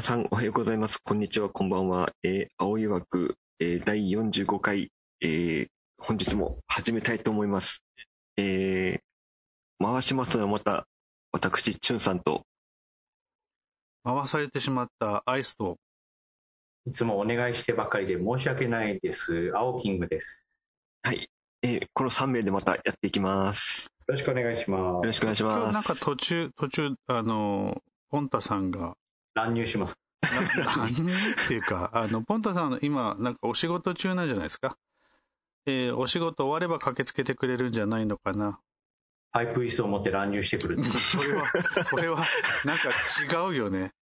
皆さんおはようございます。こんにちは、こんばんは。えー、青い枠、えー、第45回、えー、本日も始めたいと思います。えー、回しますのはまた、私、チュンさんと、回されてしまったアイスと、いつもお願いしてばかりで申し訳ないです。青キングです。はい。えー、この3名でまたやっていきます。よろしくお願いします。よろしくお願いします。なんか途中、途中、あの、ポンタさんが。乱入します。乱入っていうか、あの、ポンタさん今、なんかお仕事中なんじゃないですか？えー、お仕事終われば駆けつけてくれるんじゃないのかな？パイプ椅子を持って乱入してくる。それは、それは、なんか違うよね。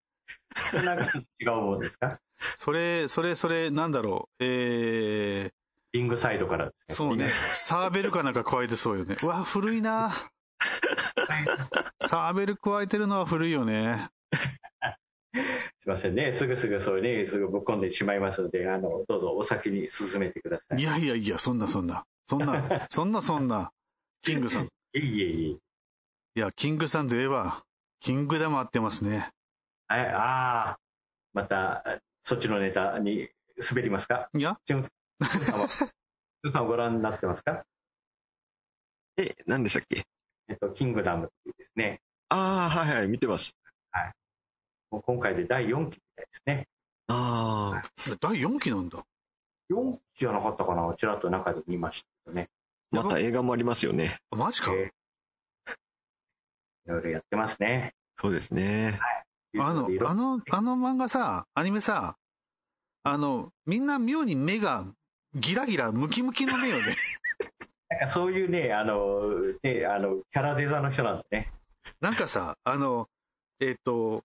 なんか違うもんですか？それ、それ、それ、なんだろう？えー、リングサイドから、そうね。サーベルかなんか加えてそうよね。うわ、古いなサーベル加えてるのは古いよね。すいませんね。すぐすぐそれね、すぐぶっ込んでしまいますので、あの、どうぞお先に進めてください。いやいやいや、そんなそんな。そんな、そんなそんな。キングさん。いえいえいえ。いや、キングさんといえば、キングダム合ってますね。ああ、また、そっちのネタに滑りますか？いや。スさんご覧になってますか？え、何でしたっけ？えっと、キングダムっていうですね。ああ、はいはい、見てます。はい。もう今回で第4期みたいですね。ああ、はい、第4期なんだ。4期じゃなかったかな？ちらっと中で見ましたね。また映画もありますよね。マジか、えー、いろいろやってますね。そうですね。はい。あの、あの、あの漫画さ、アニメさ、あの、みんな妙に目がギラギラムキムキの目よね なんかそういうねあのねあのキャラデザの人なんだねなんかさあのえっ、ー、と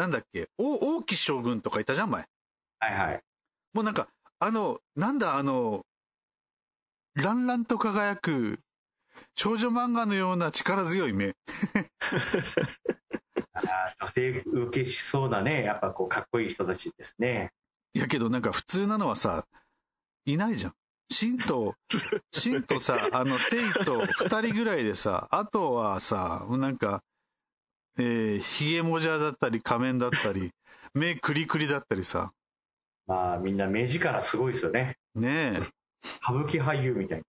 なんだっけ？お王毅将軍とかいたじゃん前。はいはい。もうなんかあのなんだあの乱々と輝く少女漫画のような力強い目。あ女性受けしそうなねやっぱこうかっこいい人たちですね。いやけどなんか普通なのはさいないじゃん。シンと、シンとさ、あの、テイと二人ぐらいでさ、あとはさ、なんか、えー、ヒゲもじゃだったり仮面だったり、目クリクリだったりさ。まあみんな目力すごいですよね。ねえ。歌舞伎俳優みたい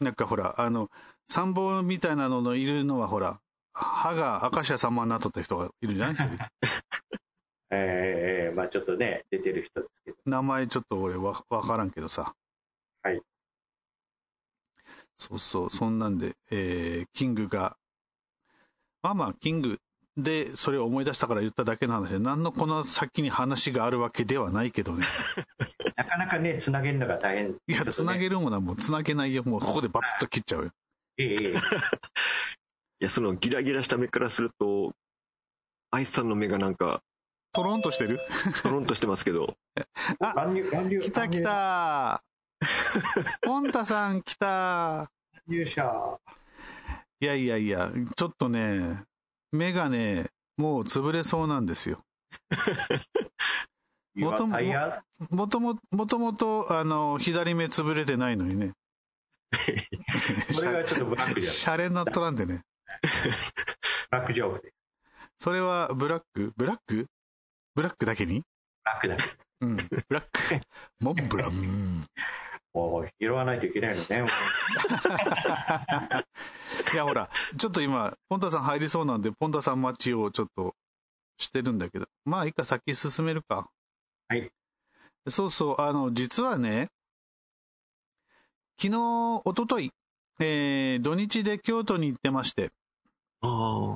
なんかほら、あの、参謀みたいなののいるのはほら、歯が明石家さんまになっとった人がいるじゃない ええー、まあちょっとね、出てる人ですけど。名前ちょっと俺わわからんけどさ。はい。そうそう、そんなんで、えー、キングが、まあまあ、キングでそれを思い出したから言っただけの話で、何のこの先に話があるわけではないけどね。なかなかね、つなげるのが大変、ね、いや、つなげるものはもうつなげないよ。もうここでバツッと切っちゃうよ。ええ。いや、そのギラギラした目からすると、アイスさんの目がなんか、トロンとしてる？トロンとしてますけど。あ、来た来た。ポンタさん来た。勇者。いやいやいや、ちょっとね、目がね、もう潰れそうなんですよ。もとももとももともとあの左目潰れてないのにね。それがちょっとブラックじゃん。シャレになっとらんでね。ブラックジョークで。それはブラック？ブラック？ブラックだけに？ブラックだけ。うん。ブラック。モンブラン。もう拾わないといけないのね。いや、ほら、ちょっと今、ポンタさん入りそうなんで、ポンタさん待ちをちょっとしてるんだけど。まあ、いいか、先進めるか。はい。そうそう、あの、実はね、昨日、おととい、えー、土日で京都に行ってまして、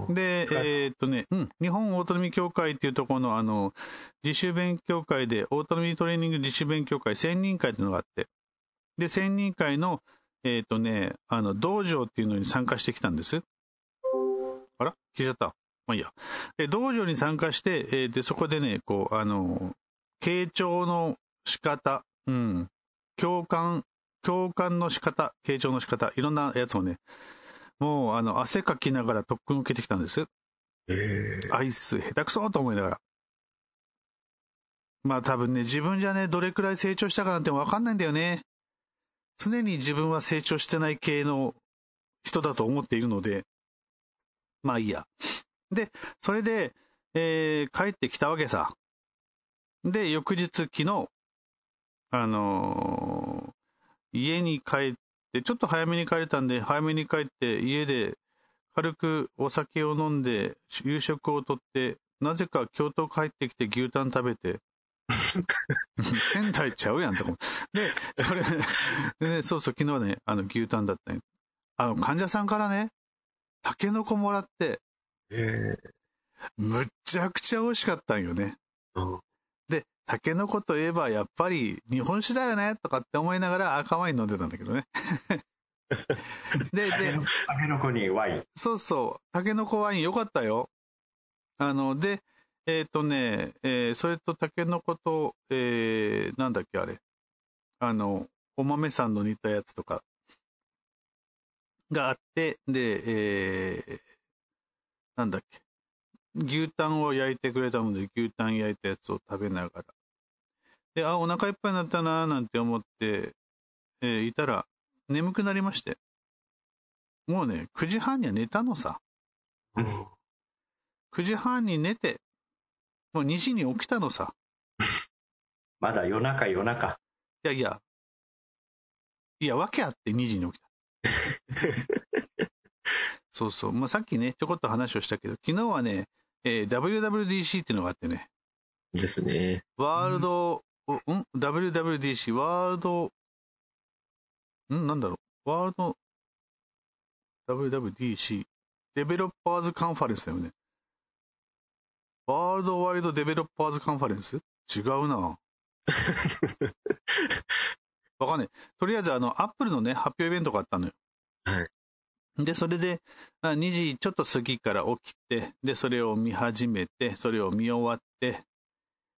で、えー、っとね、うん、日本オートノミー協会っていうところの、あの、自主勉強会で、オートノミートレーニング自主勉強会専任会っていうのがあって、で、専任会の、えー、っとね、あの、道場っていうのに参加してきたんです。あら？消えちゃった。まあいいや。で、道場に参加して、えー、で、そこでね、こう、あの、傾聴の仕方、うん、共感、共感の仕方、傾聴の仕方、いろんなやつをね、もう、あの、汗かきながら特訓受けてきたんです。えー、アイス下手くそと思いながら。まあ多分ね、自分じゃね、どれくらい成長したかなんてわかんないんだよね。常に自分は成長してない系の人だと思っているので、まあいいや。で、それで、えー、帰ってきたわけさ。で、翌日、昨日、あのー、家に帰って、ちょっと早めに帰れたんで、早めに帰って、家で軽くお酒を飲んで、夕食をとって、なぜか京都帰ってきて牛タン食べて、仙台 ちゃうやんとか。で、それ、でね、そうそう、昨日はね、あの、牛タンだったね。あの、患者さんからね、タケノコもらって、えむっちゃくちゃ美味しかったんよね。うん、で、タケノコといえばやっぱり日本酒だよねとかって思いながら赤ワイン飲んでたんだけどね。で、で、タケノコにワイン。そうそう、タケノコワインよかったよ。あの、で、えっ、ー、とね、えー、それとタケノコと、えー、なんだっけあれ。あの、お豆さんの煮たやつとかがあって、で、えー、なんだっけ。牛タンを焼いてくれたので、牛タン焼いたやつを食べながら。で、あ、お腹いっぱいになったな、なんて思って、えー、いたら、眠くなりまして。もうね、9時半には寝たのさ。うん、9時半に寝て、もう2時に起きたのさ。まだ夜中夜中。いやいや、いや、訳あって2時に起きた。そうそう。まあ、さっきね、ちょこっと話をしたけど、昨日はね、えー、WWDC っていうのがあってね。ですね。ワールド、うん、?WWDC、ワールド、ん？なんだろう。ワールド、WWDC、デベロッパーズカンファレンスだよね。ワールドワイドデベロッパーズカンファレンス？違うな。わかんない。とりあえず、あの、アップルのね、発表イベントがあったのよ。はい。で、それで、2時ちょっと過ぎから起きて、で、それを見始めて、それを見終わって、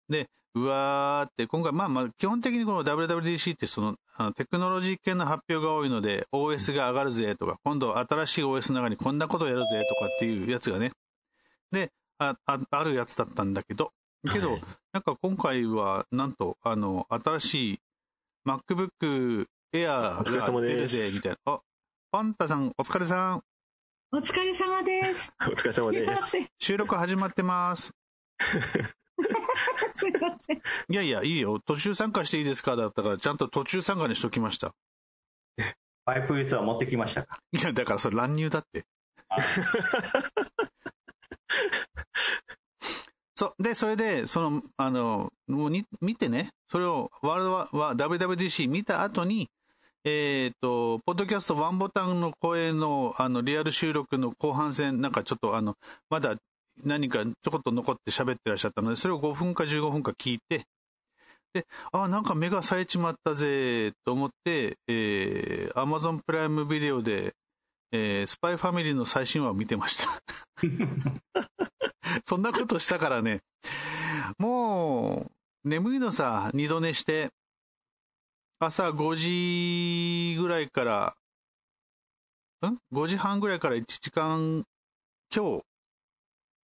で、うわーって、今回、まあまあ、基本的にこの WWDC ってその、あのテクノロジー系の発表が多いので、OS が上がるぜとか、今度新しい OS の中にこんなことやるぜとかっていうやつがね、で、あああるやつだったんだけど、けど、はい、なんか今回は、なんと、あの、新しい MacBook Air が出るぜ、みたいな。あ、パンタさん、お疲れさん。お疲れ様です。お疲れ様です。す収録始まってます。すいません。いやいや、いいよ。途中参加していいですか？だったから、ちゃんと途中参加にしときました。パイプ椅子は持ってきましたか？いや、だからそれ乱入だって。そう。で、それで、その、あの、もうに見てね、それを、ワールドは、WWDC 見た後に、えっ、ー、と、ポッドキャストワンボタンの声の、あの、リアル収録の後半戦、なんかちょっと、あの、まだ何かちょこっと残って喋ってらっしゃったので、それを5分か15分か聞いて、で、あ、なんか目が冴えちまったぜ、と思って、えー、Amazon プライムビデオで、えー、スパイファミリーの最新話を見てました そんなことしたからね、もう、眠いのさ、二度寝して、朝5時ぐらいから、ん ?5 時半ぐらいから1時間、今日、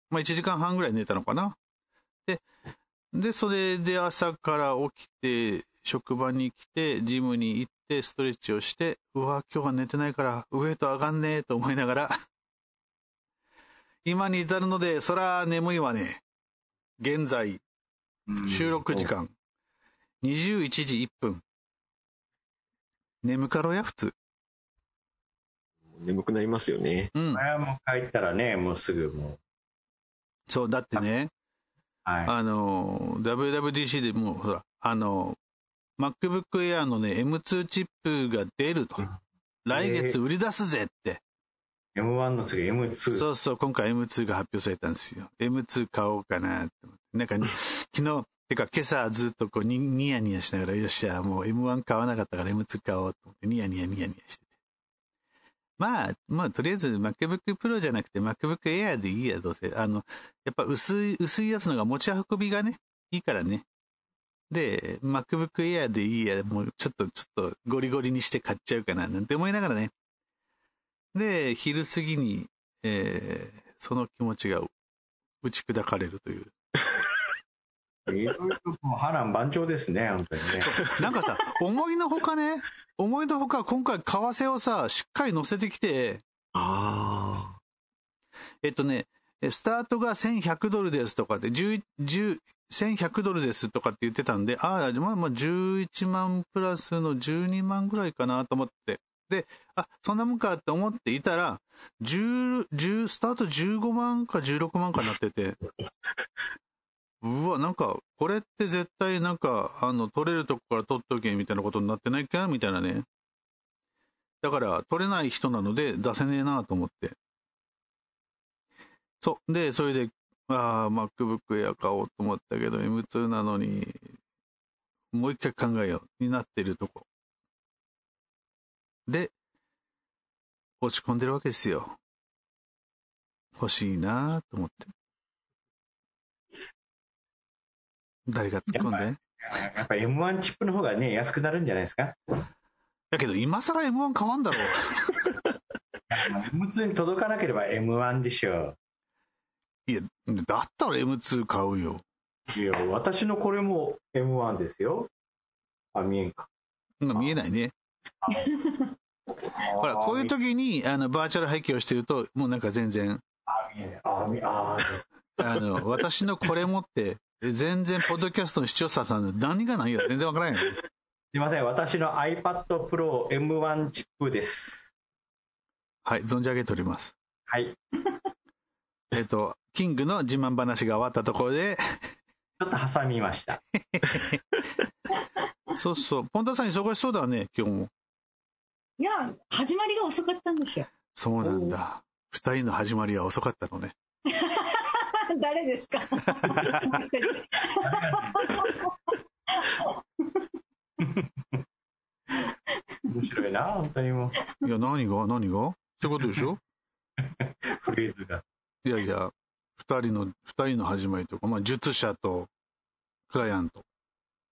まあ1時間半ぐらい寝たのかな。で、で、それで朝から起きて、職場に来て、ジムに行って、ストレッチをして、うわ、今日は寝てないから、上と上がんねえと思いながら今に至るので、そら眠いわね。現在、収録時間、21時1分。眠かろや、普通。眠くなりますよね。うん。あれはもう帰ったらね、もうすぐもう。そう、だってね、はい、あの、WWDC でもう、ほら、あの、MacBook Air のね、M2 チップが出ると。来月売り出すぜって。M1 の次 M2。そうそう、今回 M2 が発表されたんですよ。M2 買おうかなって。なんか、昨日、てか今朝ずっとこうニニヤニヤしながら、よっしゃ、もう M1 買わなかったから M2 買おうと思って、ニヤニヤニヤニヤしてて。まあ、まあ、とりあえず MacBook Pro じゃなくて MacBook Air でいいや、どうせ。あの、やっぱ薄い、薄いやつのが持ち運びがね、いいからね。で、MacBook Air でいいや、もうちょっと、ちょっとゴリゴリにして買っちゃうかな、なんて思いながらね。で、昼過ぎに、えー、その気持ちが打ち砕かれるという。いろいろ波乱万丈ですね、本当にね。なんかさ、思いのほかね、思いのほか今回為替をさ、しっかり乗せてきて、ああ。えっとね、スタートが1100ドルですとかって、10 10 1100ドルですとかって言ってたんで、ああ、まあまあ11万プラスの12万ぐらいかなと思って。で、あ、そんなもんかって思っていたら、10、10、スタート15万か16万かなってて、うわ、なんか、これって絶対なんか、あの、取れるとこから取っとけみたいなことになってないかなみたいなね。だから、取れない人なので出せねえなと思って。そう。で、それで、ああ、MacBook Air 買おうと思ったけど、M2 なのに、もう一回考えよう、になってるとこ。で、落ち込んでるわけですよ。欲しいなと思って。誰が突っ込んで？やっぱ M1 チップの方がね、安くなるんじゃないですか？だけど、今更 M1 買わんだろう。M2 に届かなければ M1 でしょいや、だったら M2 買うよ。う。いや、私のこれも M1 ですよ。あ、見えんか。まあ見えないね。ほら、こういう時に、あの、バーチャル背景をしてると、もうなんか全然、あ、見えない。あ、見ああの、私のこれ持って、全然、ポッドキャストの視聴者さん、何が何や全然わからない。すいません。私の iPad Pro M1 チップです。はい、存じ上げております。はい。えっ、と、キングの自慢話が終わったところで、ちょっと挟みました。そうそう、ポンタさん忙しそうだね、今日も。いや、始まりが遅かったんですよ。そうなんだ。二人の始まりは遅かったのね。誰ですか？面白いな、本当にもう。いや、何が？何が？ってことでしょ？フレーズが。いやいや、二人の、二人の始まりとか、まあ、術者とクライアント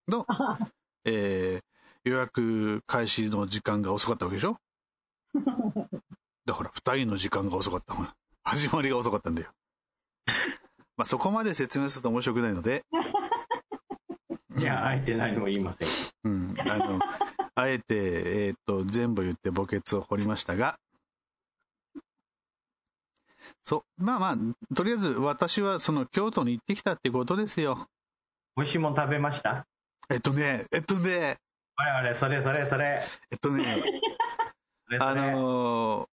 の、えー、予約開始の時間が遅かったわけでしょ？だから二人の時間が遅かった。始まりが遅かったんだよ。まあ、そこまで説明すると面白くないので、いや、あえて何も言いません。うん、あの、あえて、えっ、と、全部言って墓穴を掘りましたが、そう、まあまあ、とりあえず私はその京都に行ってきたってことですよ。美味しいもん食べました？えっとね、えっとね、我々、それそれそれ。えっとね、あれの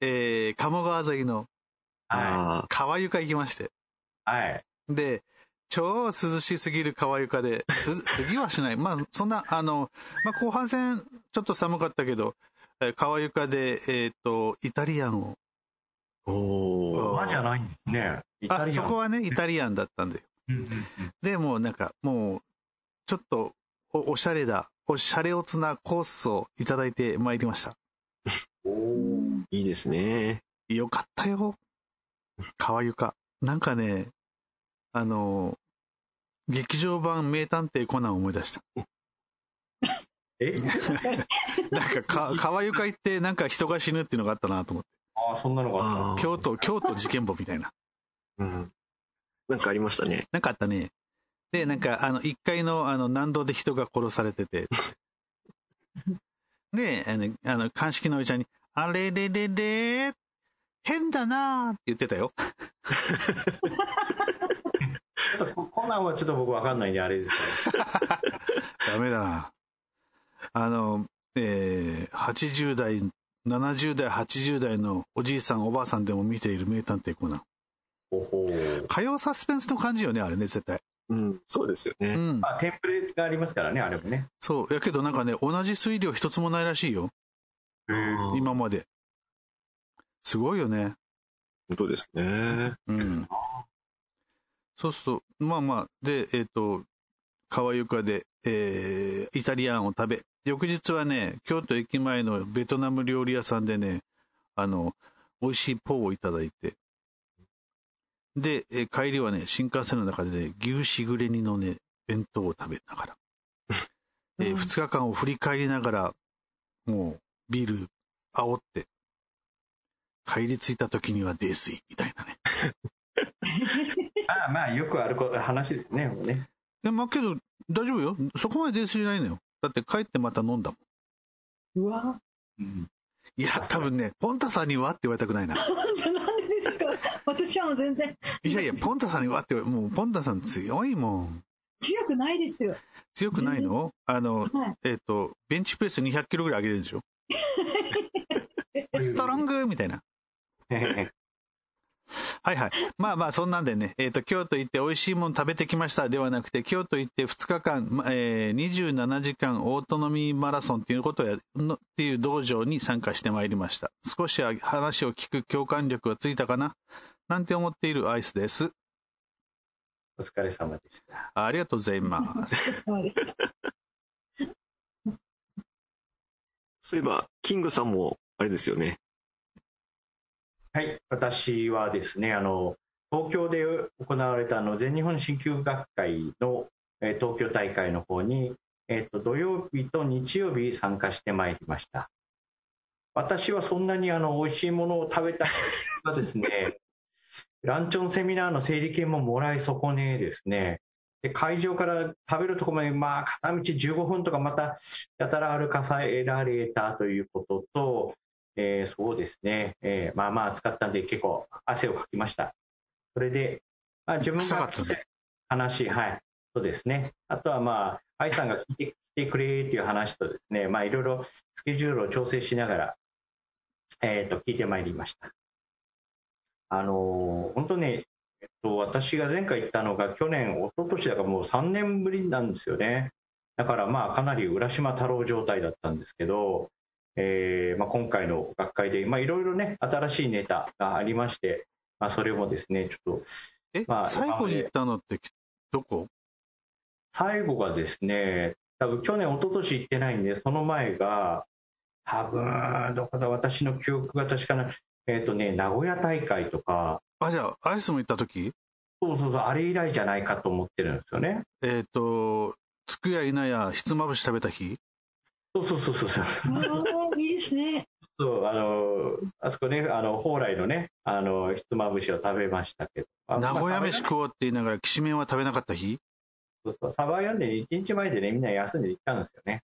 ーえー鴨川沿いのはあ川床行きまして。い。はい。で、超涼しすぎる川床で、す、過ぎはしない。まあ、そんな、あの、まあ、後半戦、ちょっと寒かったけど、えー川床で、えっ、と、イタリアンを。あ。おー。和じゃないんですね。あ。そこはね、イタリアンだったんで。で、もうなんか、もう、ちょっとお、おしゃれだ、おしゃれおつなコースをいただいてまいりました。いいですね。よかったよ。川床。なんかね、あの、劇場版名探偵コナンを思い出した。え？なんかか、川床行ってなんか人が死ぬっていうのがあったなと思って。ああ、そんなのがあっあー京都、京都事件簿みたいな。うん。なんかありましたね。なんかあったね。で、なんか、あの、1階の、あの、南道で人が殺されてて。で、あの、あの鑑識のおじちゃんに、あれれれれ変だなーって言ってたよ。た。ちょっとコナンはちょっと僕わかんないんであれですけど。ダメだな。あの、えー、80代、70代、80代のおじいさん、おばあさんでも見ている名探偵コナン。火曜サスペンスの感じよね、あれね、絶対。うん。そうですよね。うん。まあ、テンプレがありますからね、あれもね。そう。やけどなんかね、同じ推量一つもないらしいよ。今まで。すごいよね。本当ですね。うん。そうそう。まあまあ。で、えっ、と、川床で、えーイタリアンを食べ、翌日はね、京都駅前のベトナム料理屋さんでね、あの、美味しいポーをいただいて、で、えー帰りはね、新幹線の中でね、牛しぐれ煮のね、弁当を食べながら、えーうん2日間を振り返りながら、もう、ビール、煽って、帰り着いた時には泥酔、みたいなね。ま あまあ、よくあるこ話ですね、もうね。いや、まあけど、大丈夫よ。そこまで泥酔じゃないのよ。だって帰ってまた飲んだもん。うわ、うん。いや、多分ね、ポンタさんにはって言われたくないな。なんでなん私はもう全然いやいや、ポンタさんにわって、もうポンタさん強いもん。強くないですよ。強くないの？あの、はい。えっ、と、ベンチプレス200キロぐらい上げれるでしょ？ストロングみたいな。はいはい。まあまあ、そんなんでね、えっ、と、京都行って美味しいもの食べてきましたではなくて、京都行って2日間、まえー、27時間オートノミーマラソンっていうことをやのっていう道場に参加してまいりました。少しは話を聞く共感力がついたかな？なんて思っているアイスです。お疲れ様でした。ありがとうございます。そういえば、キングさんも、あれですよね。はい、私はですね、あの東京で行われたあの全日本鍼灸学会の、えー東京大会の方に、えーと土曜日と日曜日参加してまいりました。私はそんなにあの美味しいものを食べたがですね、ランチョンセミナーの整理券ももらい損ねですね、で会場から食べるところまで、まあ、片道15分とかまたやたら歩かさられたということと、えーそうですね、えーまあまあ暑かったんで結構汗をかきました。それで、まあ、自分が話、はい、そうですね。あとはまあ、愛さんが聞いてきてくれっていう話とですね、まあいろいろスケジュールを調整しながら、えっ、と、聞いてまいりました。あのー本当ね、えっと、私が前回言ったのが去年、一昨年だからもう3年ぶりなんですよね。だからまあかなり浦島太郎状態だったんですけど、えーまあ、今回の学会でまあいろいろね、新しいネタがありまして、まあ、それもですね、ちょっとえ、まあ最後に行ったのってどこ？最後がですね、多分去年、一昨年行ってないんで、その前が、多分どこだ、私の記憶が確かな、えっ、とね、名古屋大会とか、あ、じゃあ、アイスも行った時？そうそうそう、あれ以来じゃないかと思ってるんですよね。えっ、と、つくやいなやひつまぶし食べた日？そうそうそうそうそう。いいですね。そうあのあそこね、あの蓬莱のね、あのひつまぶしを食べましたけど、あ名古屋飯まあ食おうって言いながら、きしめんは食べなかった日？そうそうサバ読んで1日前でね、みんな休んで行ったんですよね。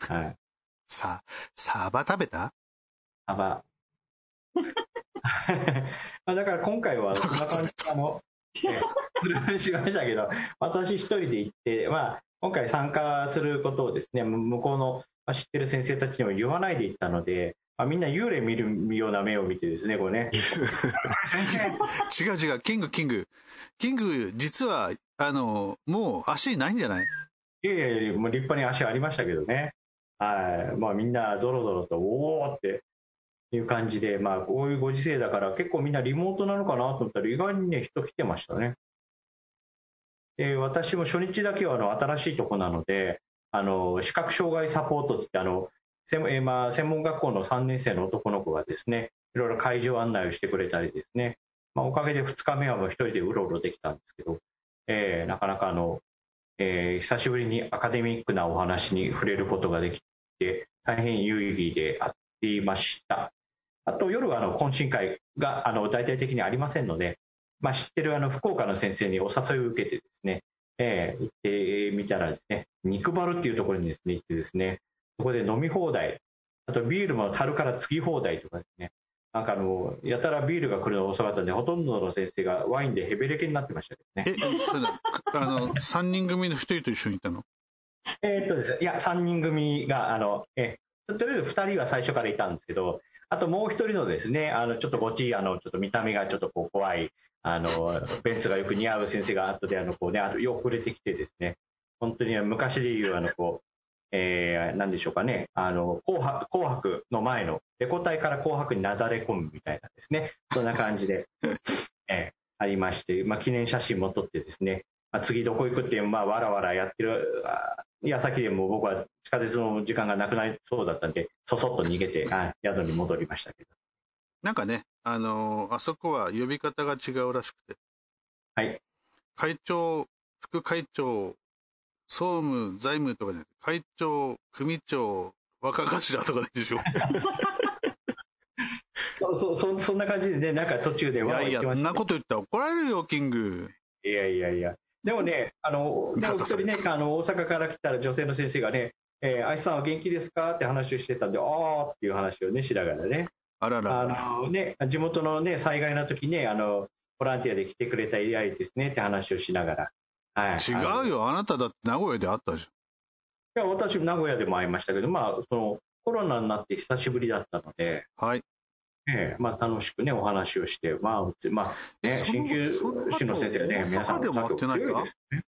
はい。さ、サバ食べた？サバ。まあだから今回は、そんな感じであの、しましたけど、私一人で行って、まあ、今回参加することをですね、向こうのまあ知ってる先生たちにも言わないで行ったので、まあ、みんな幽霊見るような目を見てですね、これね、違う違う、キング、キング。キング、実は、あの、もう足ないんじゃない？いやいやもう立派に足ありましたけどね。はい。まあみんなゾロゾロと、おーっていう感じで、まあこういうご時世だから結構みんなリモートなのかなと思ったら意外にね、人来てましたね。で、私も初日だけはあの新しいとこなので、あの、視覚障害サポートってあの、専えーまあ、専門学校の3年生の男の子がですね、いろいろ会場案内をしてくれたりですね、まあ、おかげで2日目はもう一人でうろうろできたんですけど、えーなかなかあの、えー久しぶりにアカデミックなお話に触れることができて、大変有意義であっていました。あと夜はあの懇親会があの大々的にありませんので、まあ、知ってるあの福岡の先生にお誘いを受けてですね、えー行ってみたらですね、肉バルっていうところにですね、行ってですね、そこで飲み放題、あとビールも樽から継ぎ放題とかですね、なんかあの、やたらビールが来るのが遅かったんで、ほとんどの先生がワインでヘベレケになってましたけどね。え、それだあの、3人組の1人と一緒に行ったの？えーっとですね、いや、3人組が、あの、えとりあえず2人は最初からいたんですけど、あともう1人のですね、あの、ちょっとごち、あの、ちょっと見た目がちょっとこう怖い、あの、ベンツがよく似合う先生が後で、あの、こうね、あとよく触れてきてですね、本当に昔で言う、あの、こう、えー、なんでしょうかね、あの、紅白、紅白の前の、レコ大から紅白になだれ込むみたいなですね、そんな感じで、えーありまして、まあ、記念写真も撮ってですね、次どこ行くってまあ、わらわらやってるあ矢先でもう僕は地下鉄の時間がなくなりそうだったんで、そそっと逃げて、はい宿に戻りましたけど。なんかね、あのあそこは呼び方が違うらしくて。はい。会長、副会長、総務、財務とかじゃなくて、会長、組長、若頭とかでしょ。そうそうそそんな感じでね、なんか途中でいやいや、そんなこと言ったら怒られるよ、キング。いやいやいや。でもね、あの、でも一人ね、あの、大阪から来たら女性の先生がね、えー、愛さんは元気ですかって話をしてたんで、あーっていう話をね、しながらね。あらら。あのね、地元のね、災害の時ね、あの、ボランティアで来てくれた依頼ですねって話をしながら。はい。違うよ。あなただって名古屋で会ったじゃん。いや、私、名古屋でも会いましたけど、まあ、その、コロナになって久しぶりだったので、はい。ええ、まあ、楽しくね、お話をして、まあ、まあ、ね、鍼灸師の先生ね、皆さん、も強いですね。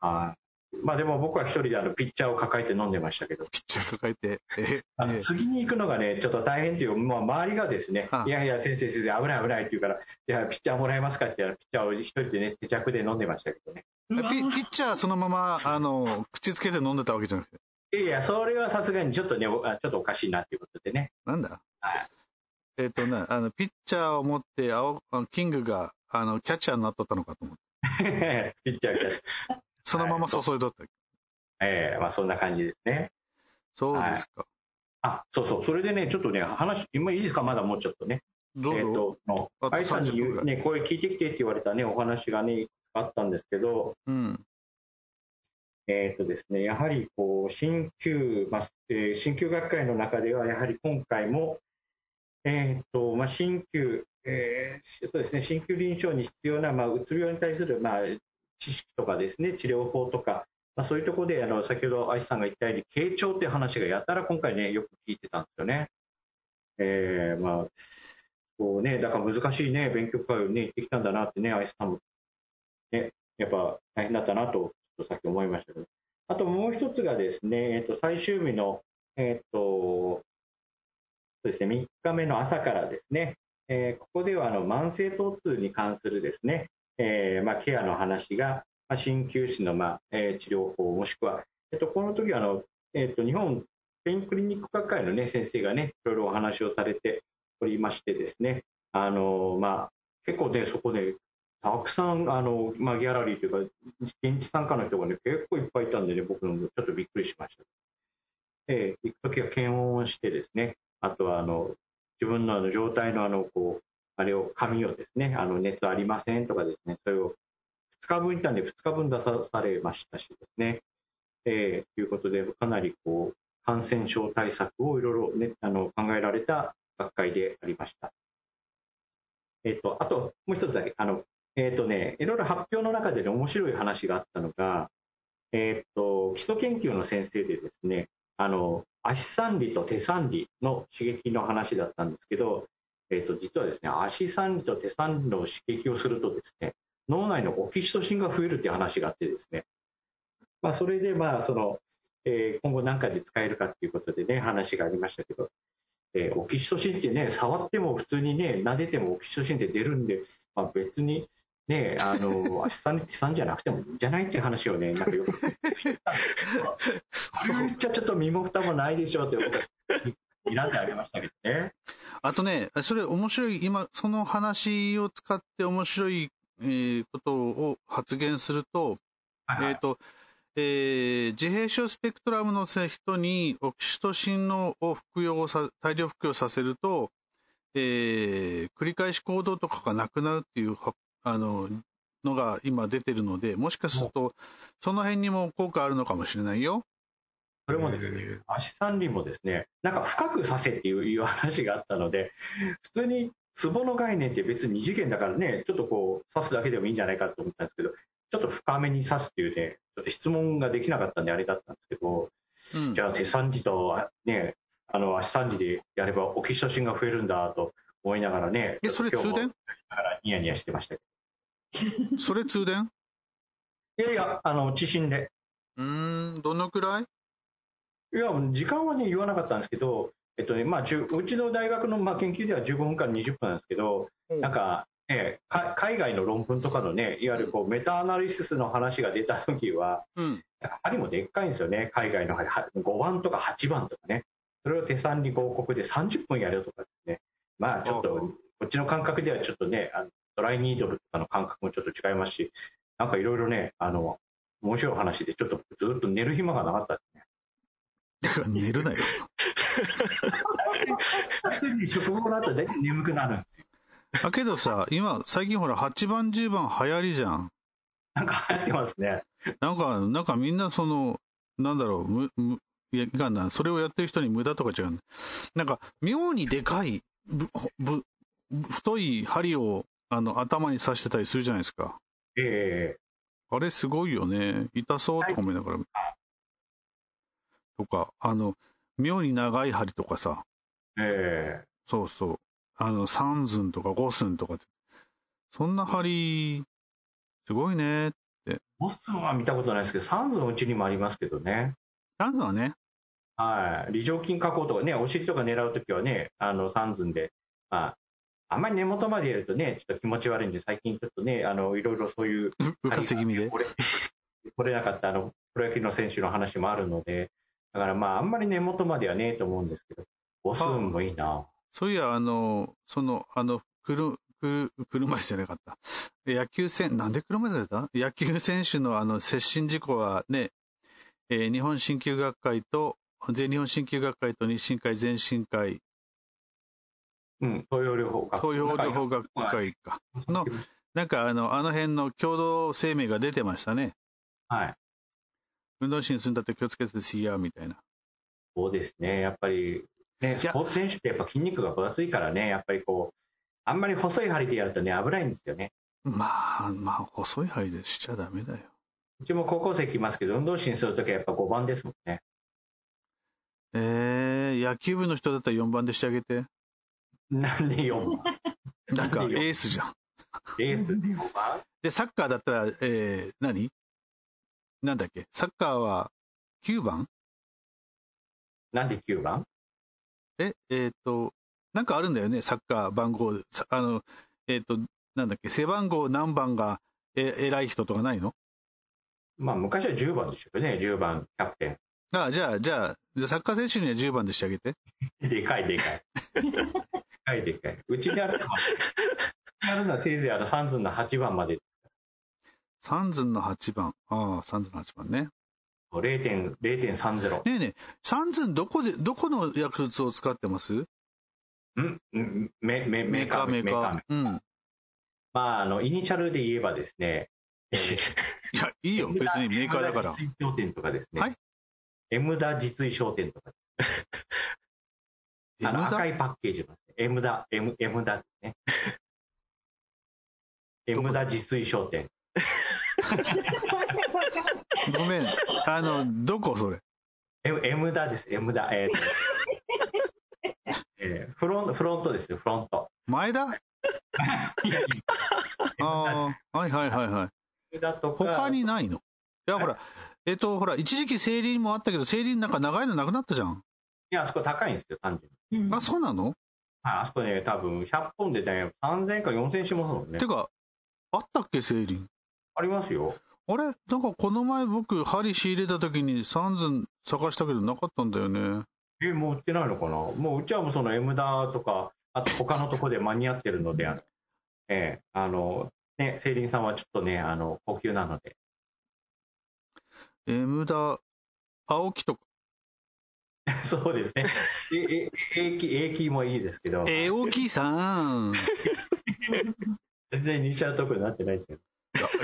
はい。まあでも僕は一人であのピッチャーを抱えて飲んでましたけど。ピッチャー抱えて？え あの次に行くのがね、ちょっと大変っていう、まあ、周りがですね、いやいや、先生、先生、危ない危ないって言うから、いや、ピッチャーもらえますかって言ったら、ピッチャーを一人でね、手着で飲んでましたけどね。ピピッチャーそのまま、あの、口つけて飲んでたわけじゃなくて？いやいや、それはさすがにちょっとね、ちょっとおかしいなっていうことでね。なんだ？はい。えっ、ー、とね、あの、ピッチャーを持って、青、キングが、あの、キャッチャーになっとったのかと思って。ピッチャー、キャッチャー。そのまま注いどった。ええー、まあそんな感じですね。そうですか。はい、あ、そうそう。それでね、ちょっとね、話、今いいですか？まだもうちょっとね。どうぞ。えっ、ー、と、の、愛さんにね、これ聞いてきてって言われたね、お話がね、あったんですけど、うん。えっ、とですね、やはりこう、鍼灸、まあ、えー、鍼灸学会の中では、やはり今回も、えっ、と、まあ、鍼灸、えー、そうですね、鍼灸臨床に必要な、まあ、うつ病に対する、まあ、知識とかですね、治療法とか、まあ、そういうところであの先ほど愛さんが言ったように傾聴っていう話がやたら今回ねよく聞いてたんですよね。えー、まあこうねだから難しいね勉強会をね行ってきたんだなってね愛さんもねやっぱ大変だったなとさっき思いましたけどあともう一つがですね、えー、と最終日の3日目の朝からですね、え、ここではあの慢性疼痛に関するですね、えま、ケアの話が、鍼灸師の、まあえー、治療法、もしくは、えっと、この時はあの、えっと、日本ペインクリニック学会の、ね、先生がね、いろいろお話をされておりましてですね、あのま、結構ね、そこで、たくさんあの、ま、ギャラリーというか、現地参加の人がね、結構いっぱいいたんでね、僕もちょっとびっくりしました。えー、行くときは検温をしてですね、あとはあの自分のあの状態のあのこうあれを紙をですね、あの熱ありませんとかですね、それを2日分いたんで2日分出さされましたしですね、えー、ということで、かなりこう感染症対策をいろいろ、ね、あの考えられた学会でありました。えっ、ー、と、あともう一つだけ、あの、えっ、ー、とね、いろいろ発表の中で、ね、面白い話があったのが、えっ、ー、と、基礎研究の先生でですね、あの、足三里と手三里の刺激の話だったんですけど、えっ、と、実はですね、足三里と手三里の刺激をするとですね、脳内のオキシトシンが増えるっていう話があってですね、まあ、それでまあその、えー、今後何回で使えるかっていうことでね話がありましたけど、えー、オキシトシンってね触っても普通にね撫でてもオキシトシンって出るんで、まあ、別にねあの足さんさんじゃなくてもいいんじゃないっていう話をねなんかよく。言ったんですけどそれ言っちゃちょっと身も蓋もないでしょうって僕は睨んであげましたけどね。あとね、それ面白い、今、その話を使って面白いえー、ことを発言すると、はいはい、えっ、ー、と、えー、自閉症スペクトラムの人にオキシトシンのを服用さ、大量服用させると、えー、繰り返し行動とかがなくなるっていう、あの、のが今出てるので、もしかすると、その辺にも効果あるのかもしれないよ。それもですね、足三里もですね、なんか深くさせっていう話があったので、普通にツボの概念って別に二次元だからね、ちょっとこう、刺すだけでもいいんじゃないかと思ったんですけど、ちょっと深めに刺すっていうね、ちょっと質問ができなかったんであれだったんですけど、うん、じゃあ手三時とね、あの足三時でやればオキシトシンが増えるんだと思いながらね、え、それ通電？だからニヤニヤしてましたそれ通電？いやいや、あの、地震で。うん、どのくらい？いや、時間はね、言わなかったんですけど、えっとねまあ、うちの大学のまあ研究では15分から20分なんですけど、うん、なんか、えか海外の論文とかのね、いわゆるこうメタアナリシスの話が出た時は、うん、針もでっかいんですよね、海外の針、5番とか8番とかね、それを手算に合告で30分やるとかですね、まあちょっと、こっちの感覚ではちょっとね、あのドライニードルとかの感覚もちょっと違いますし、なんかいろいろね、あの、面白い話で、ちょっとずっと寝る暇がなかったですね。だから寝るなよ。食後の後大体眠くなるんですよ。だけどさ、今、最近ほら、8番、10番流行りじゃん。なんか流行ってますね。なんか、なんかみんなその、なんだろう、むむいやいかんな。それをやってる人に無駄とか違う。なんか、妙にでかい、ぶ、ぶ、太い針を、あの、頭に刺してたりするじゃないですか。ええあれすごいよね。痛そうとか思いながら。とか、あの、妙に長い針とかさ。ええそうそう。あの、3寸とか5寸とかって。そんな針、すごいね。ボスンは見たことないですけど、サンズのうちにもありますけどね。3寸はね、はい。梨状筋加工とかね、お尻とか狙うときはね、あの、サンズンで、まあ、あんまり根元までやるとね、ちょっと気持ち悪いんで、最近ちょっとね、あの、いろいろそういう、う浮かせ気味で？これ、取れなかったあの、プロ野球の選手の話もあるので、だからまあ、あんまり根元まではねえと思うんですけど、ボスンもいいな。そういや、あの、その、あの、くる、くる、車椅子じゃなかった。野球選、なんで車椅子だった？野球選手のあの、接近事故はね、えー日本鍼灸学会と、全日本鍼灸学会と日進会、全進会、うん、東洋療法学東洋療法学会か。のなんかあの、あの辺の共同声明が出てましたね。はい。運動神にするんだって気をつけてしや、みたいな。そうですね、やっぱり、ね、スポーツ選手ってやっぱ筋肉が分厚いからね、やっぱりこう、あんまり細い針でやるとね、危ないんですよね。まあ、まあ、細い針でしちゃダメだよ。うちも高校生来ますけど、運動神するときはやっぱ5番ですもんね。えー、野球部の人だったら4番でしてあげて。なんで4番 なんかエースじゃん。レース？で4番で、サッカーだったら、えー、何？なんだっけ？サッカーは9番？なんで9番？え、えっ、と、なんかあるんだよね、サッカー番号。さあの、えっ、と、なんだっけ、背番号何番がえ偉い人とかないの？まあ昔は10番でしたよね、10番、キャプテあじゃあ、じゃあ、じゃあサッカー選手には10番でしてあげて。ン。でかいでかい。でかいでかい。うちであるのは、やるのはせいぜいあの3寸の8番まで、サンズンの8番。ああ、サンズンの8番ね。0.- 0.30。ねえねえ、サンズンどこで、どこの薬物を使ってます？ん？んメメメーカー、メーカー。うん。まあ、あの、イニシャルで言えばですね、えーいや、いいよ、別にメーカーだから。実衣商店とかですね。はい。エムダ実衣商店とか、あの赤いパッケージのですね、エムダ、エムエムダですね。エムダ実衣商店。ごめん。あの、どこ？それエムエムダです、エムダ。えーと えーフロント、フロントですよ、フロント。前田？ああ、はいはいはいはい。エムダとか、他にないの？いや、ほら、えっと、ほら、一時期生理もあったけど、生理なんか長いのなくなったじゃん。いや、あそこ高いんですよ、単純に。うんあ、そうなの？はい、あそこね、多分100本でね、3000円か4000円しますもんねて。か、あったっけ、生理ありますよ。あれ？なんかこの前僕、針仕入れた時にサンズン探したけどなかったんだよね。え、もう売ってないのかな？もううちはもうその M ダとか、あと他のとこで間に合ってるので、あのええあの、ね、セイリンさんはちょっとね、あの、高級なので。え、無駄、青木とか？そうですね。え、え、永久、永久もいいですけど、え、大きいさん。全然イニシャルトークになってないですよ。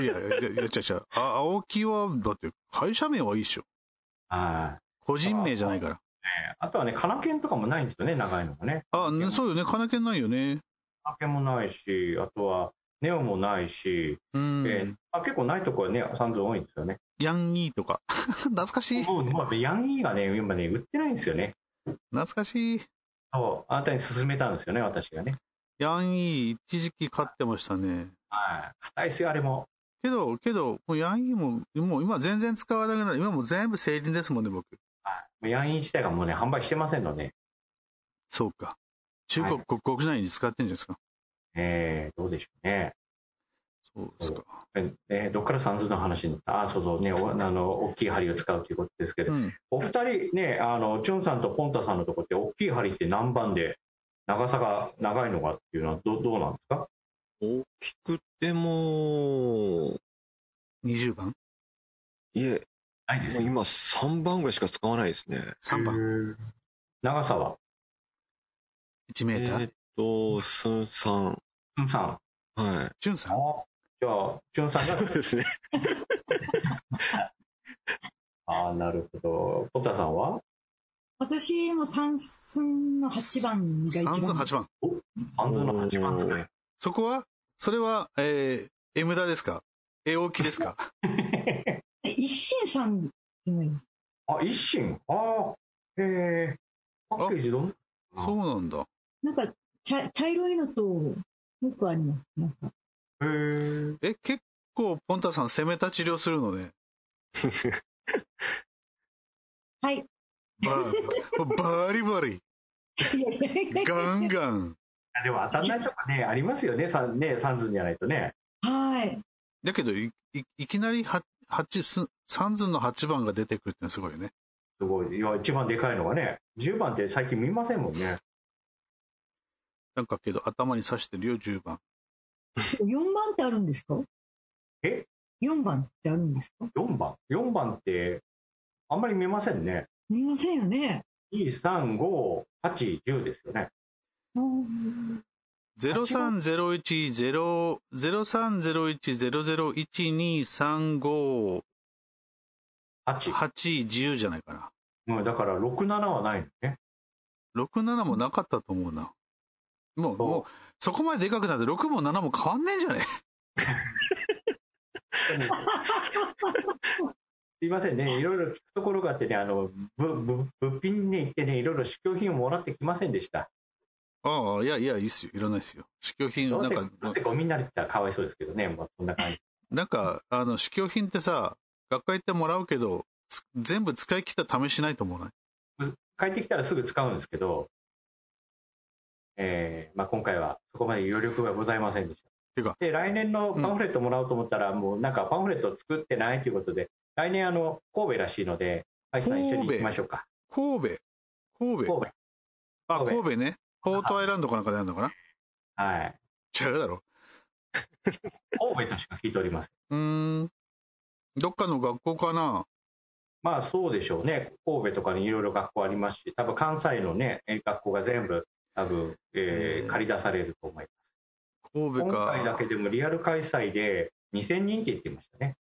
いや、いや、いや、いや、違う違う。あ、青木は、だって会社名はいいっしょ。はい。個人名じゃないから。あとはね、カナケンとかもないんですよね、長いのがね。あ、ねそうよね。金券ないよね。カナケンもないし、あとは、ネオもないし、うん。えーあ結構ないところはね、サンズ多いんですよね。ヤンギーとか。懐かしい。もう、もうヤンギーがね、今ね、売ってないんですよね。懐かしい。そう、あなたに勧めたんですよね、私がね。ヤンギー、一時期買ってましたね。はい。硬いですよ、あれも。けど、けど、もうヤンギーも、もう今全然使わなくなる。今もう全部成輪ですもんね、僕。ヤンギー自体がもうね、販売してませんので、そうか。中国、はい国国内に使ってんじゃないですか。えー、どうでしょうね。そうですか。ええどっからサンズの話になった？あ、そうそうね、おあの、大きい針を使うということですけど、うん。お二人ね、あの、チュンさんとポンタさんのとこって、大きい針って何番で、長さが長いのかっていうのはどどうなんですか？大きくても、20番？いえ、ないでもう今3番ぐらいしか使わないですね。?3 番。長さは？1メーター？と、スンさん。チュンさん。ジはい。ュンさん。あじゃあ、チュンさんそうが、ですね。ああ、なるほど。ポンタさんは？私も三寸の8番が一番。三寸8番。半ズの8番使い。そこは？それは、えー、M ダですか？絵置きですか？一心さんって言います。あ、一心？ああ、ええパッケージどんそうなんだ。なんか茶、茶色いのと、よくあります。なんか。へえ。え、結構、ポンタさん攻めた治療するのね。はい。ババリバリ。ガンガン。でも当たんないとかね、ありますよね、さね、サンズじゃないとね。はい。だけど、いいいきなりは八す三寸の8番が出てくるってのはすごいよね。すごい。いや、一番でかいのがね、10番って最近見ませんもんね。なんかけど、頭に刺してるよ、10番。4番ってあるんですか？え ?4 番ってあるんですか ?4 番 ?4 番って、あんまり見ませんね。見ませんよね。2、3、5、8、10ですよね。うん0301-0 0301-001235 8。810じゃないかな。うん、だから6、7はないのね。67もなかったと思うな。もう、もう、そこまででかくなって6も7も変わんねえんじゃね？すいませんね、いろいろ聞くところがあってね、あの、ぶ、ぶ、物品に行ってね、いろいろ試供品をもらってきませんでした。ああ、いやいや、いいっすよ。いらないっすよ。試供品、なんどうせ、どかう、せゴミになれてたらかわいそうですけどね、もうそんな感じ。なんか、あの、試供品ってさ、学会行ってもらうけど、つ全部使い切った試しないと思うない？帰ってきたらすぐ使うんですけど、えーまあ、今回はそこまで余力がございませんでした。で、来年のパンフレットもらおうと思ったら、もうなんかパンフレットを作ってないということで、来年あの、神戸らしいので、愛さん一緒に行きましょうか。神戸神戸神戸。あ、神戸神戸ね。ポートアイランドかなんかでやるのかな？はい。違うだろ。神戸としか聞いておりません。うーん。どっかの学校かな？まあそうでしょうね。神戸とかにいろいろ学校ありますし、多分関西のね、え学校が全部、多分、えへーー借り出されると思います。今神戸か。回だけでもリアル開催で2000人って言ってましたね。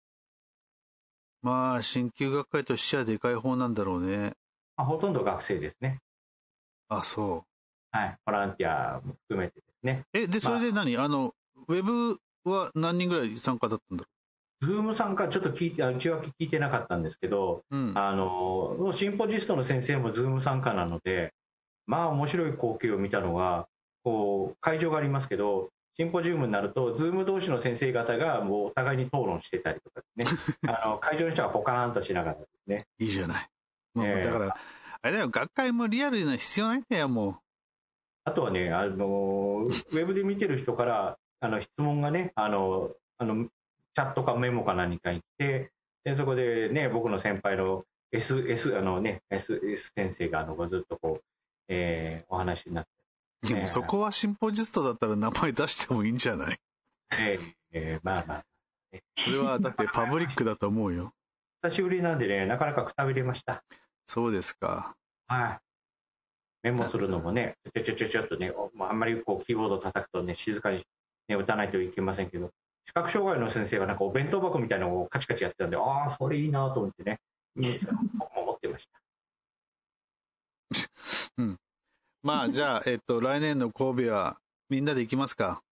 まあ、鍼灸学会としてはでかい方なんだろうね。まあ、ほとんど学生ですね。あ、そはい。ボランティアも含めてですね。う。え、で、それで何、あの、ウェブは何人ぐらい参加だったんだろズーム参加ちょっと聞いて、あ内訳聞いてなかったんですけど、う。うん。あの、シンポジストの先生もズーム参加なので、まあ面白い光景を見たのが、こう、会場がありますけど、シンポジウムになると、ズーム同士の先生方がもうお互いに討論してたりとかですね、あの会場の人はポカーンとしながらですね、いいじゃない。もう、ええだから、あれだよ、学会もリアルな必要ないんだよ、もあとはね、あの、ウェブで見てる人から、あの、質問がね、あの、あの、チャットかメモか何かに来て、で、そこでね、僕の先輩の S、S、あのね、S、S 先生が、あの、ずっとこう、えーお話になって、う。でもええそこはシンポジストだったら名前出してもいいんじゃない？えーえーまあまあ、それはだってパブリックだと思うよ。久しぶりなんでね、なかなかくたびれました。そうですか。はい。メモするのもね、ちょちょちょちょっとね、ああんまりこうキーボード叩くとね、静かに、ね、打たないといけませんけど、視覚障害の先生がなんかお弁当箱みたいなのをカチカチやってたんで、ああ、それいいなと思ってね、いいですよ僕も思ってました。まあ、じゃあ、えっと、来年の神戸はみんなで行きますか？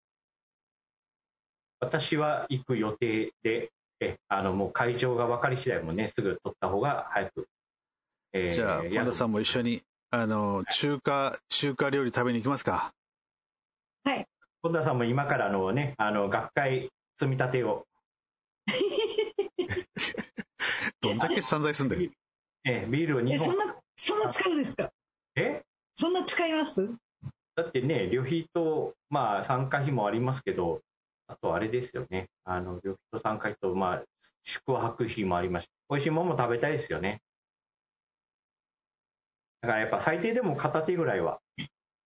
私は行く予定で、えあのもう会場が分かり次第もね、すぐ取った方が早く。えーじゃあ、本田さんも一緒に、あの、中華、中華料理食べに行きますか？はい。本田さんも今からあのね、あの学会積み立てを、どんだけ散財すんだよ。えビールを2え、そ本ん。な、そんな使うんですか？え？そんな使います？だってね、旅費と、まあ、参加費もありますけど、あとあれですよね、あの旅費と参加費と、まあ、宿泊費もありますし、美味しいものも食べたいですよね。だからやっぱ最低でも片手ぐらいは。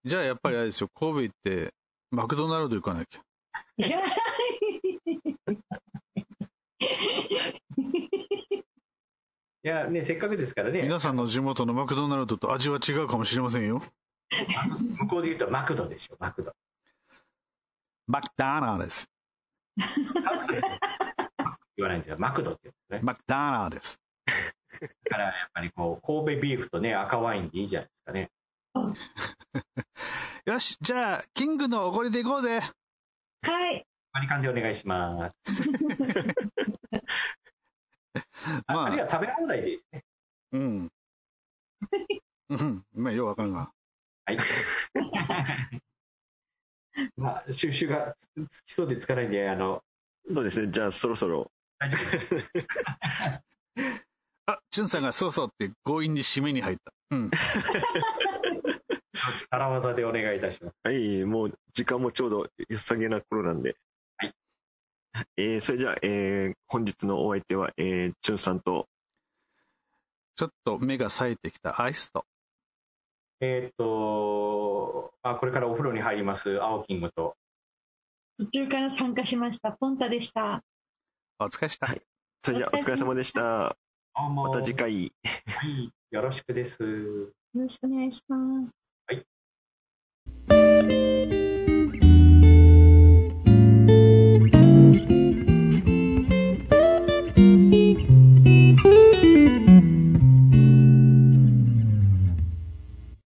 じゃあ、やっぱりあれですよ、神戸行って、マクドナルド行かなきゃ。いや、いや、ね、せっかくですからね、皆さんの地元のマクドナルドと味は違うかもしれませんよ。向こうで言うとマクドでしょ、マクド。マクダーナーです。言わないんですよ、マクドって言うんですね。マクダーナーです。だからやっぱりこう、神戸ビーフとね、赤ワインでいいじゃないですかね。よし、じゃあ、キングのおごりでいこうぜ。はい。割り勘でお願いします。あまああるいは食べ放題でいいですね。うん。うん。まあ、ようわかんが。はい。まあ、収集がつきそうでつかないんで、あの、そうですね。じゃあ、そろそろ。大丈夫です。あ、チュンさんがそうそうって強引に締めに入った。うん。荒技でお願いいたします。はい、もう時間もちょうど良さげな頃なんで。はい。えー、それじゃあ、えー、本日のお相手は、えー、チュンさんと、ちょっと目が冴えてきたアイスと。えーっと、あ、これからお風呂に入ります、青キングと。途中から参加しました。ポンタでした。お疲れした。はいそれじゃあお疲れ様でした。また次回。はい、よろしくです。よろしくお願いします。